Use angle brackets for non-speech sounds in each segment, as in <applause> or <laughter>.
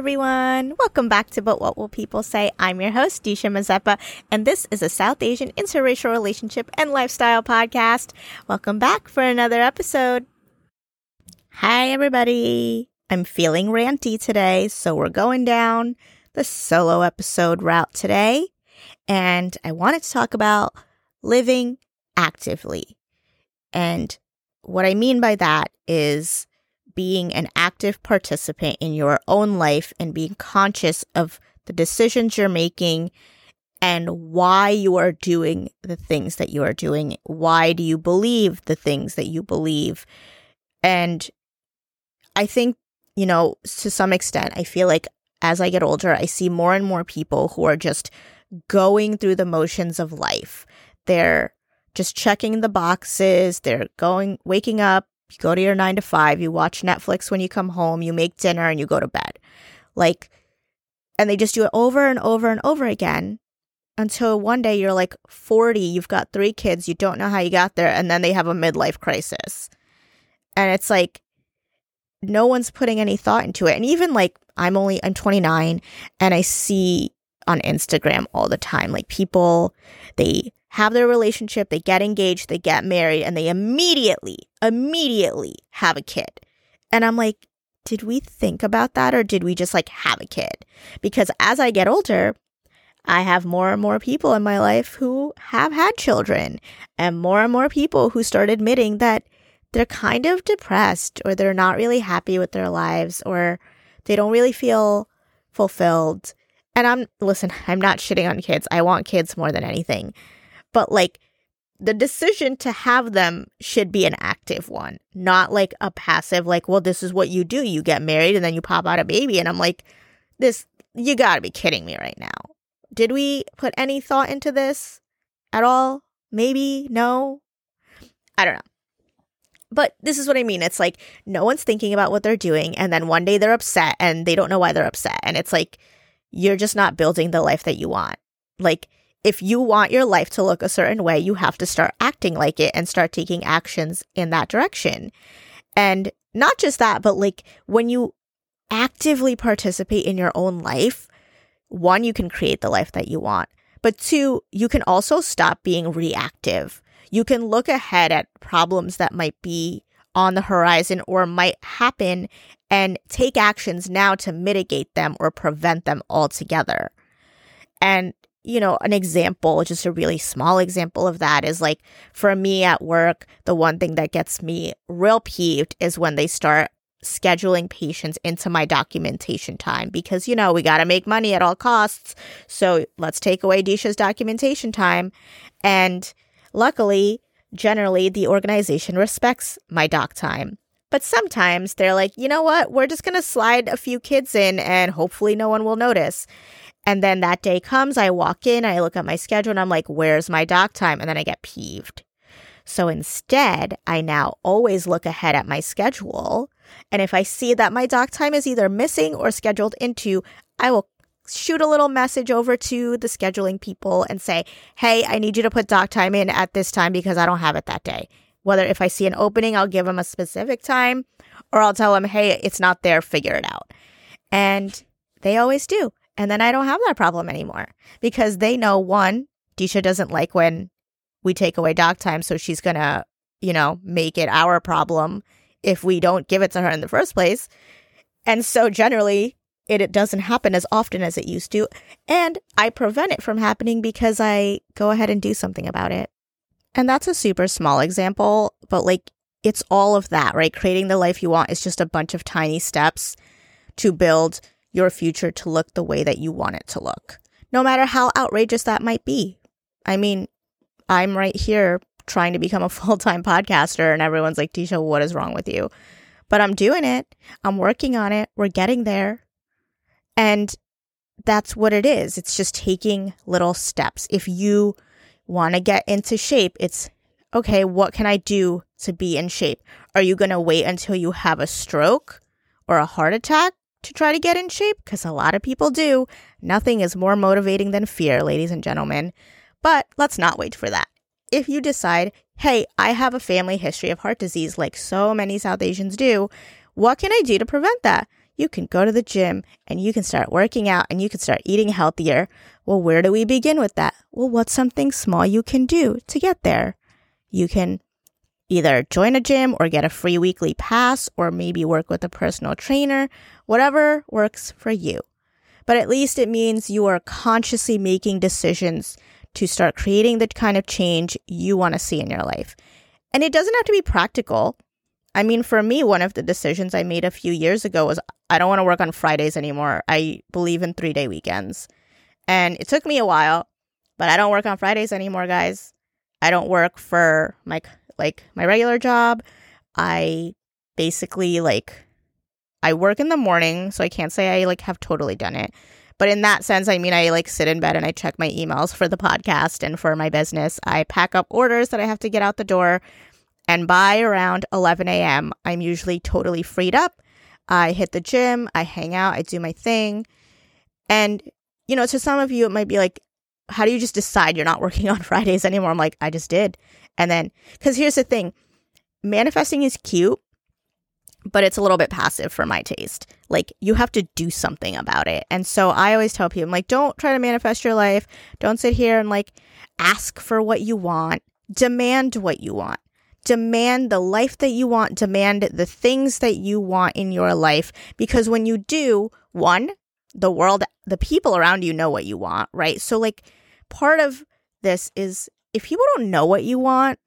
everyone. Welcome back to But What Will People Say? I'm your host, Disha Mazepa, and this is a South Asian interracial relationship and lifestyle podcast. Welcome back for another episode. Hi, everybody. I'm feeling ranty today, so we're going down the solo episode route today. And I wanted to talk about living actively. And what I mean by that is being an active participant in your own life and being conscious of the decisions you're making and why you are doing the things that you are doing. Why do you believe the things that you believe? And I think, you know, to some extent, I feel like as I get older, I see more and more people who are just going through the motions of life. They're just checking the boxes, they're going, waking up, you go to your nine to five, you watch Netflix when you come home, you make dinner, and you go to bed. Like, and they just do it over and over and over again until one day you're like 40, you've got three kids, you don't know how you got there, and then they have a midlife crisis. And it's like, no one's putting any thought into it. And even like, I'm only, I'm 29, and I see on Instagram all the time, like people, they have their relationship, they get engaged, they get married, and they immediately, immediately have a kid. And I'm like, did we think about that or did we just like have a kid? Because as I get older, I have more and more people in my life who have had children, and more and more people who start admitting that they're kind of depressed or they're not really happy with their lives or they don't really feel fulfilled. And I'm, listen, <laughs> I'm not shitting on kids. I want kids more than anything but like the decision to have them should be an active one, not like a passive, like, well, this is what you do. You get married and then you pop out a baby. And I'm like, this, you gotta be kidding me right now. Did we put any thought into this at all? Maybe? No? I don't know. But this is what I mean. It's like no one's thinking about what they're doing. And then one day they're upset and they don't know why they're upset. And it's like, you're just not building the life that you want. Like, if you want your life to look a certain way, you have to start acting like it and start taking actions in that direction. And not just that, but like when you actively participate in your own life, one, you can create the life that you want. But two, you can also stop being reactive. You can look ahead at problems that might be on the horizon or might happen and take actions now to mitigate them or prevent them altogether. And you know, an example, just a really small example of that is like for me at work, the one thing that gets me real peeved is when they start scheduling patients into my documentation time because, you know, we got to make money at all costs. So let's take away Disha's documentation time. And luckily, generally, the organization respects my doc time. But sometimes they're like, you know what? We're just going to slide a few kids in and hopefully no one will notice. And then that day comes, I walk in, I look at my schedule, and I'm like, where's my doc time? And then I get peeved. So instead, I now always look ahead at my schedule. And if I see that my doc time is either missing or scheduled into, I will shoot a little message over to the scheduling people and say, hey, I need you to put doc time in at this time because I don't have it that day. Whether if I see an opening, I'll give them a specific time or I'll tell them, hey, it's not there, figure it out. And they always do. And then I don't have that problem anymore because they know one, Disha doesn't like when we take away doc time. So she's going to, you know, make it our problem if we don't give it to her in the first place. And so generally, it, it doesn't happen as often as it used to. And I prevent it from happening because I go ahead and do something about it. And that's a super small example, but like it's all of that, right? Creating the life you want is just a bunch of tiny steps to build your future to look the way that you want it to look, no matter how outrageous that might be. I mean, I'm right here trying to become a <laughs> full time podcaster, and everyone's like, Disha, what is wrong with you? But I'm doing it. I'm working on it. We're getting there. And that's what it is. It's just taking little steps. If you want to get into shape, it's okay, what can I do to be in shape? Are you going to wait until you have a stroke or a heart attack to try to get in shape? Because a lot of people do. Nothing is more motivating than fear, ladies and gentlemen. But let's not wait for that. If you decide, hey, I have a family history of heart disease like so many South Asians do, what can I do to prevent that? you can go to the gym and you can start working out and you can start eating healthier. Well, where do we begin with that? Well, what's something small you can do to get there? You can either join a gym or get a free weekly pass or maybe work with a personal trainer, whatever works for you. But at least it means you are consciously making decisions to start creating the kind of change you want to see in your life. And it doesn't have to be practical. I mean, for me, one of the decisions I made a few years ago was I don't want to work on Fridays anymore. I believe in three day weekends. And it took me a while, but I don't work on Fridays anymore, guys. I don't work for my like my regular job. I basically like I work in the morning, so I can't say I like have totally done it. But in that sense, I mean, I like sit in bed and I check my emails for the podcast and for my business. I pack up orders that I have to get out the door. And by around 11 a.m., I'm usually totally freed up. I hit the gym, I hang out, I do my thing. And, you know, to some of you, it might be like, how do you just decide you're not <laughs> working on Fridays anymore? I'm like, I just did. And then, because here's the thing manifesting is cute, but it's a little bit passive for my taste. Like you have to do something about it. And so I always tell people, I'm like, don't try to manifest your life. Don't sit here and like ask for what you want. Demand what you want. Demand the life that you want. Demand the things that you want in your life. Because when you do, one, the world, the people around you know what you want, right? So like part of this is if people don't know what you want,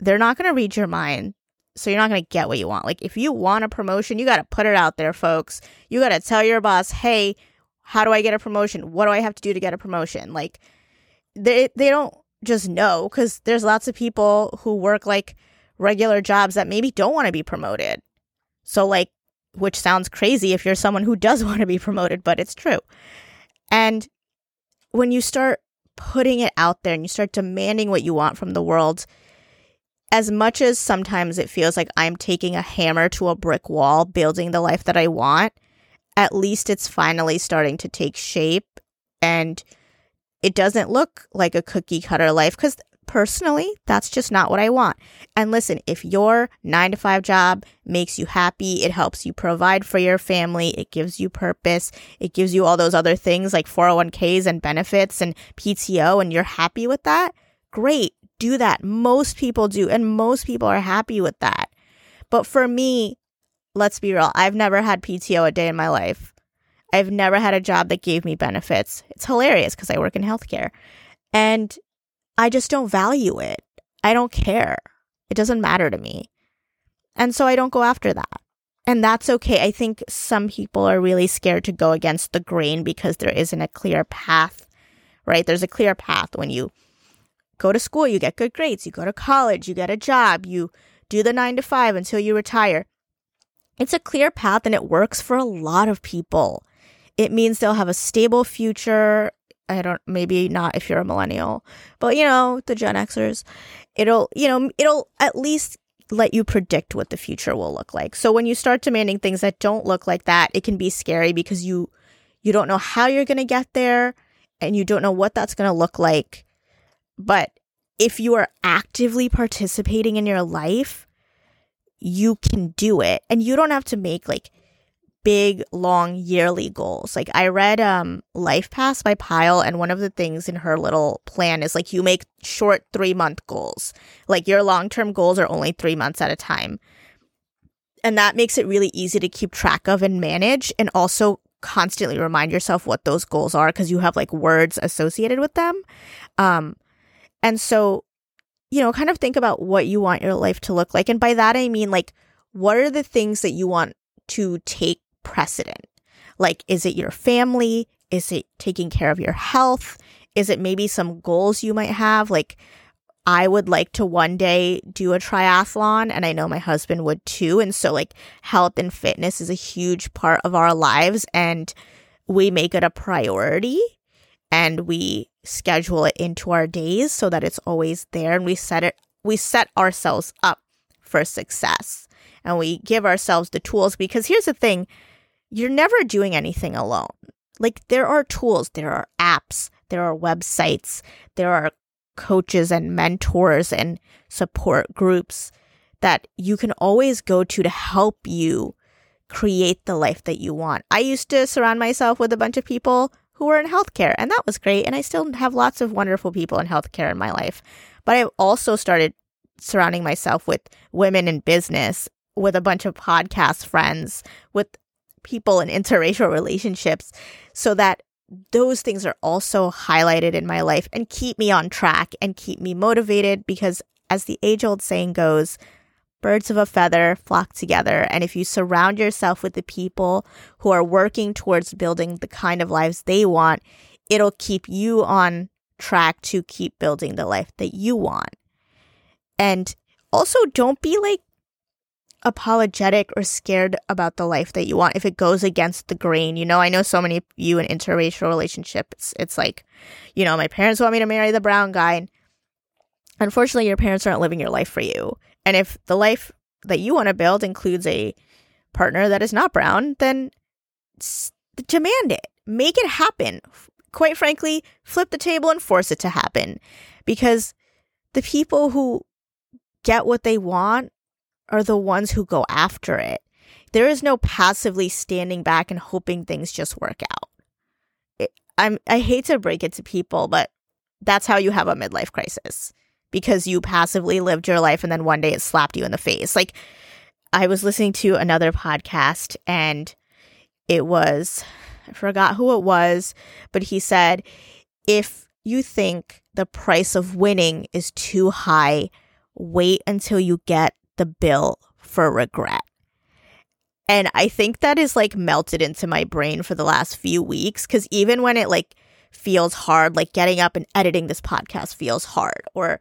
they're not going to read your mind so you're not going to get what you want. Like if you want a promotion, you got to put it out there, folks. You got to tell your boss, "Hey, how do I get a promotion? What do I have to do to get a promotion?" Like they they don't just know cuz there's lots of people who work like regular jobs that maybe don't want to be promoted. So like which sounds crazy if you're someone who does <laughs> want to be promoted, but it's true. And when you start putting it out there and you start demanding what you want from the world, as much as sometimes it feels like I'm taking a hammer to a brick wall, building the life that I want, at least it's finally starting to take shape and it doesn't look like a cookie cutter life because personally, that's just not what I want. And listen, if your nine to five job makes you happy, it helps you provide for your family, it gives you purpose, it gives you all those other things like 401ks and benefits and PTO, and you're happy with that, great do that. Most people do, and most people are happy with that. But for me, let's be real, I've never had PTO a day in my life. I've never had a job that gave me benefits. It's hilarious because I work in healthcare and I just don't value it. I don't care. It doesn't matter to me. And so I don't go after that. And that's okay. I think some people are really scared to go against the grain because there isn't a clear path, right? There's a clear path when you go to school, you get good grades, you go to college, you get a job, you do the nine to five until you retire. It's a clear path and it works for a lot of people. It means they'll have a stable future. I don't, maybe not if you're a millennial, but you know, the Gen Xers, it'll, you know, it'll at least let you predict what the future will look like. So when you start demanding things that don't look like that, it can be scary because you, you don't know how you're going to get there and you don't know what that's going to look like. But if you are actively participating in your life, you can do it. And you don't have to make like big, long, yearly goals. Like I read um Life Pass by Pyle, and one of the things in her little plan is like you make short three month goals. Like your long term goals are only three months at a time. And that makes it really easy to keep track of and manage and also constantly remind yourself what those goals are because you have like words associated with them. Um, and so, you know, kind of think about what you want your life to look like. And by that, I mean, like, what are the things that you want to take precedent? Like, is it your family? Is it taking care of your health? Is it maybe some goals you might have? Like, I would like to one day do a triathlon, and I know my husband would too. And so, like, health and fitness is a huge part of our lives, and we make it a priority and we schedule it into our days so that it's always there and we set it we set ourselves up for success and we give ourselves the tools because here's the thing you're never doing anything alone like there are tools there are apps there are websites there are coaches and mentors and support groups that you can always go to to help you create the life that you want. I used to surround myself with a bunch of people who were in healthcare, and that was great. And I still have lots of wonderful people in healthcare in my life. But I've also started surrounding myself with women in business, with a bunch of podcast friends, with people in interracial relationships, so that those things are also highlighted in my life and keep me on track and keep me motivated because, as the age old saying goes, birds of a feather flock together. And if you surround yourself with the people who are working towards building the kind of lives they want, it'll keep you on track to keep building the life that you want. And also, don't be like apologetic or scared about the life that you want if it goes against the grain. You know, I know so many of you in interracial relationships. It's like, you know, my parents want me to marry the brown guy. And unfortunately, your parents aren't living your life for you. And if the life that you want to build includes a partner that is not brown, then demand it. Make it happen. Quite frankly, flip the table and force it to happen. Because the people who get what they want are the ones who go after it. There is no passively standing back and hoping things just work out. It, I'm I hate to break it to people, but that's how you have a midlife crisis because you passively lived your life and then one day it slapped you in the face. Like I was listening to another podcast and it was I forgot who it was, but he said if you think the price of winning is too high, wait until you get the bill for regret. And I think that is like melted into my brain for the last few weeks because even when it like feels hard, like getting up and editing this podcast feels hard, or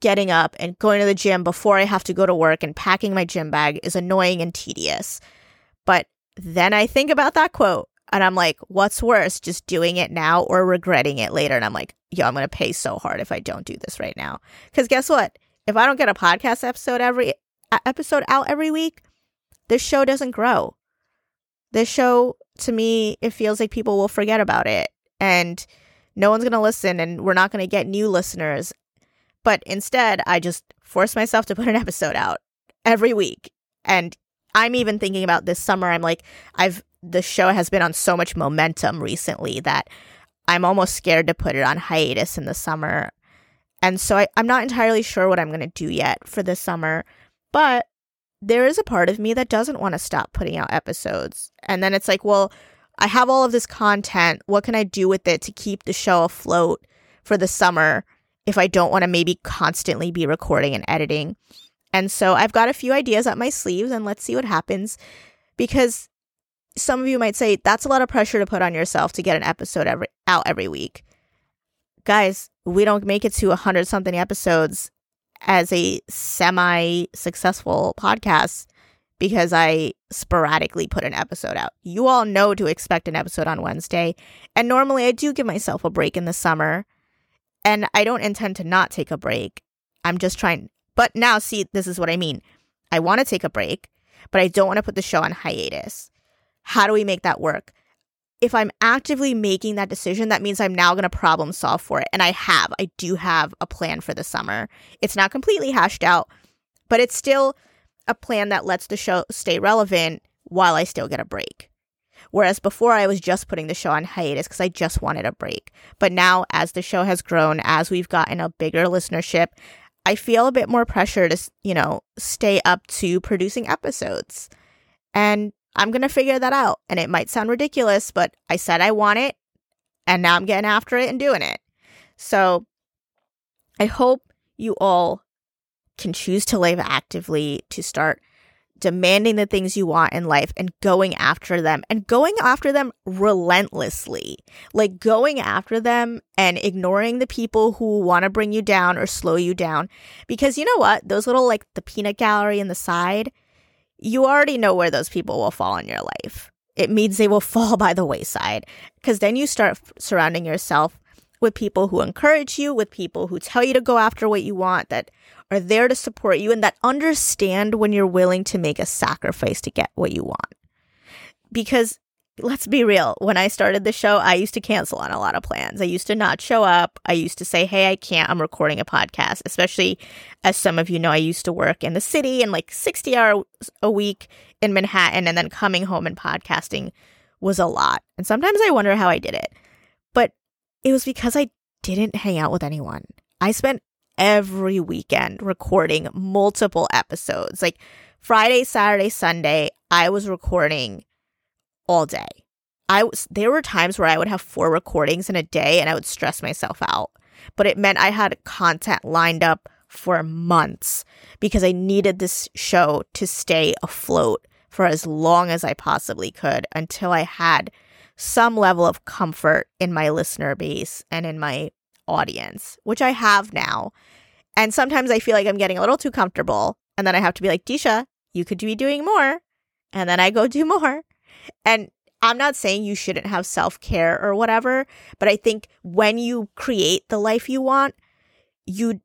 getting up and going to the gym before I have to go to work and packing my gym bag is annoying and tedious. But then I think about that quote and I'm like, what's worse, just doing it now or regretting it later? And I'm like, yo, I'm going to pay so hard if I don't do this right now. Because guess what? If I don't get a podcast episode every episode out every week, this show doesn't grow. This show, to me, it feels like people will forget about it and no one's going to listen and we're not going to get new listeners. But instead, I just force myself to put an episode out every week. And I'm even thinking about this summer. I'm like, I've, the show has been on so much momentum recently that I'm almost scared to put it on hiatus in the summer. And so I, I'm not entirely sure what I'm going to do yet for this summer. But there is a part of me that doesn't want to stop putting out episodes. And then it's like, well, I have all of this content. What can I do with it to keep the show afloat for the summer if I don't want to maybe constantly be recording and editing? And so I've got a few ideas up my sleeves and let's see what happens because some of you might say that's a lot of pressure to put on yourself to get an episode every out every week. Guys, we don't make it to 100 something episodes as a semi successful podcast because I sporadically put an episode out. You all know to expect an episode on Wednesday. And normally I do give myself a break in the summer. And I don't intend to not take a break. I'm just trying. But now, see, this is what I mean. I want to take a break, but I don't want to put the show on hiatus. How do we make that work? If I'm actively making that decision, that means I'm now going to problem solve for it. And I have, I do have a plan for the summer. It's not completely hashed out, but it's still a plan that lets the show stay relevant while I still get a break. Whereas before I was just putting the show on hiatus because I just wanted a break. But now, as the show has grown, as we've gotten a bigger listenership, I feel a bit more pressure to, you know, stay up to producing episodes. And I'm going to figure that out. And it might sound ridiculous, but I said I want it. And now I'm getting after it and doing it. So I hope you all can choose to live actively, to start demanding the things you want in life and going after them and going after them relentlessly. Like going after them and ignoring the people who want to bring you down or slow you down. Because you know what? Those little, like the peanut gallery in the side, you already know where those people will fall in your life. It means they will <laughs> fall by the wayside because then you start surrounding yourself with people who encourage you, with people who tell you to go after what you want, that are there to support you, and that understand when you're willing to make a sacrifice to get what you want. Because let's be real. When I started the show, I used to cancel on a lot of plans. I used to not show up. I used to say, hey, I can't. I'm recording a podcast. Especially as some of you know, I used to work in the city and like 60 hours a week in Manhattan. And then coming home and podcasting was a lot. And sometimes I wonder how I did it. But it was because I didn't hang out with anyone. I spent every weekend recording multiple episodes. Like Friday, Saturday, Sunday, I was recording all day. I was there were times where I would have four recordings in a day and I would stress myself out. But it meant I had content lined up for months because I needed this show to stay afloat for as long as I possibly could until I had some level of comfort in my listener base and in my audience, which I have now. And sometimes I feel like I'm getting a little too comfortable. And then I have to be like, Disha, you could be doing more. And then I go do <laughs> more. And I'm not saying you shouldn't have self care or whatever, but I think when you create the life you want, you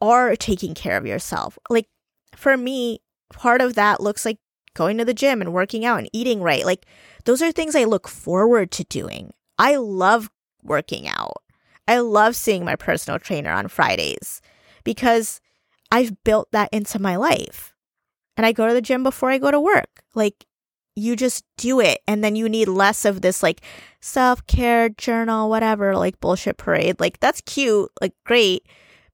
are taking care of yourself. Like for me, part of that looks like going to the gym and working out and eating right. Like those are things I look forward to doing. I love working out. I love seeing my personal trainer on Fridays because I've built that into my life. And I go to the gym before I go to work. Like you just do it and then you need less of this like self-care journal whatever like bullshit parade. Like that's cute like great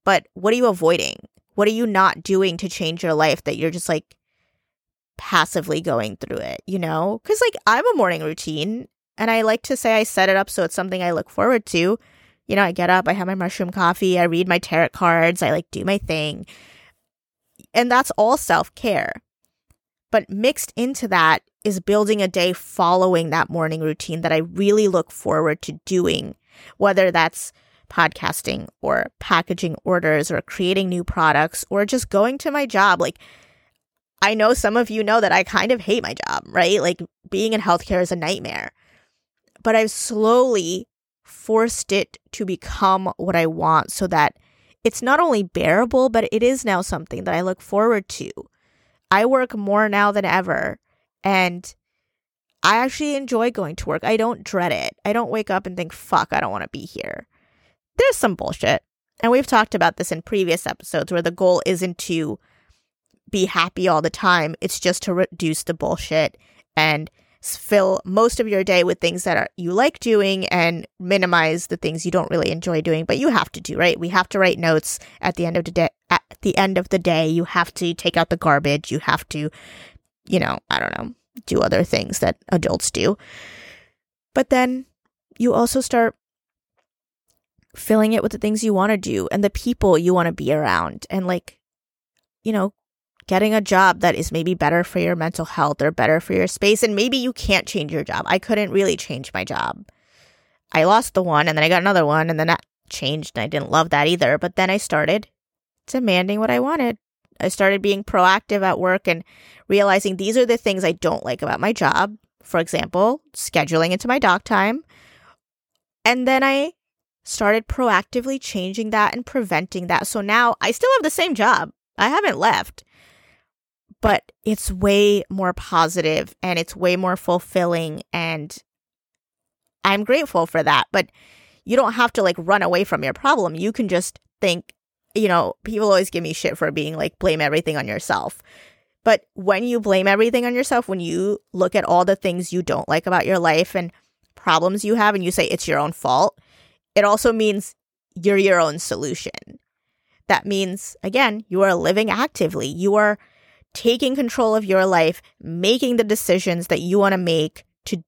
but what are you avoiding? What are you not doing to change your life that you're just like passively going through it you know? Cuz like I have a morning routine and I like to say I set it up so it's something I look forward to. You know I get up I have my mushroom coffee I read my tarot cards I like do my thing. And that's all self-care. But mixed into that is building a day following that morning routine that I really look forward to doing, whether that's podcasting or packaging orders or creating new products or just going to my job. Like, I know some of you know that I kind of hate my job, right? Like, being in healthcare is a nightmare. But I've slowly forced it to become what I want so that it's not only bearable, but it is now something that I look forward to. I work more now than ever and I actually enjoy going to work. I don't dread it. I don't wake up and think, fuck, I don't want to be here. There's some bullshit. And we've talked about this in previous episodes where the goal isn't to be happy all the time, it's just to reduce the bullshit and fill most of your day with things that are, you like doing and minimize the things you don't really enjoy doing but you have to do right we have to write notes at the end of the day at the end of the day you have to take out the garbage you have to you know, I don't know, do other things that adults do. But then you also start filling it with the things you want to do and the people you want to be around and like you know getting a job that is maybe better for your mental health or better for your space. And maybe you can't change your job. I couldn't really change my job. I lost the one and then i got another one and then that changed and i didn't love that either. But then i started demanding what i wanted I started being proactive at work and realizing these are the things I don't like about my job. For example, scheduling into my doc time. And then I started proactively changing that and preventing that. So now I still have the same job. I haven't left. But it's way more positive and it's way more fulfilling and I'm grateful for that. But you don't have to like run away from your problem. You can just think you know, people always give me shit for being like, blame everything on yourself. But when you blame everything on yourself, when you look at all the things you don't like about your life and problems you have and you say it's your own fault, it also means you're your own solution. That means, again, you are living actively. You are taking control of your life, making the decisions that you want to make to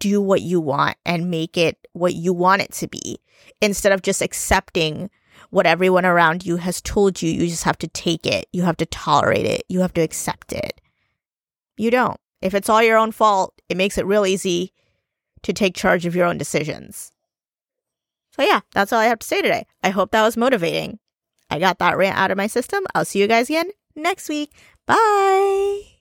do what you want and make it what you want it to be instead of just accepting what everyone around you has told you. You just have to take it. You have to tolerate it. You have to accept it. You don't. If it's all your own fault, it makes it real easy to take charge of your own decisions. So, yeah, that's all I have to say today. I hope that was motivating. I got that rant out of my system. I'll see you guys again next week. Bye.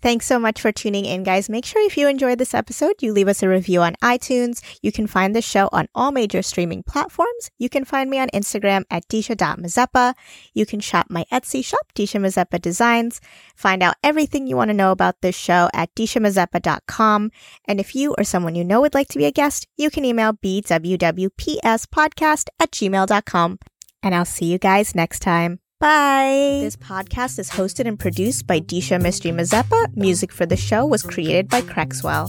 Thanks so much for tuning in, guys. Make sure if you enjoyed this episode, you leave us a review on iTunes. You can find the show on all major streaming platforms. You can find me on Instagram at disha.mazeppa. You can shop my Etsy shop, Disha Mazeppa Designs. Find out everything you want to know about this show at dishamazeppa.com. And if you or someone you know would like to be a guest, you can email bwwpspodcast at gmail.com. And I'll see you guys next time. Bye. This podcast is hosted and produced by Disha Mystery Mazeppa. Music for the show was created by Crexwell.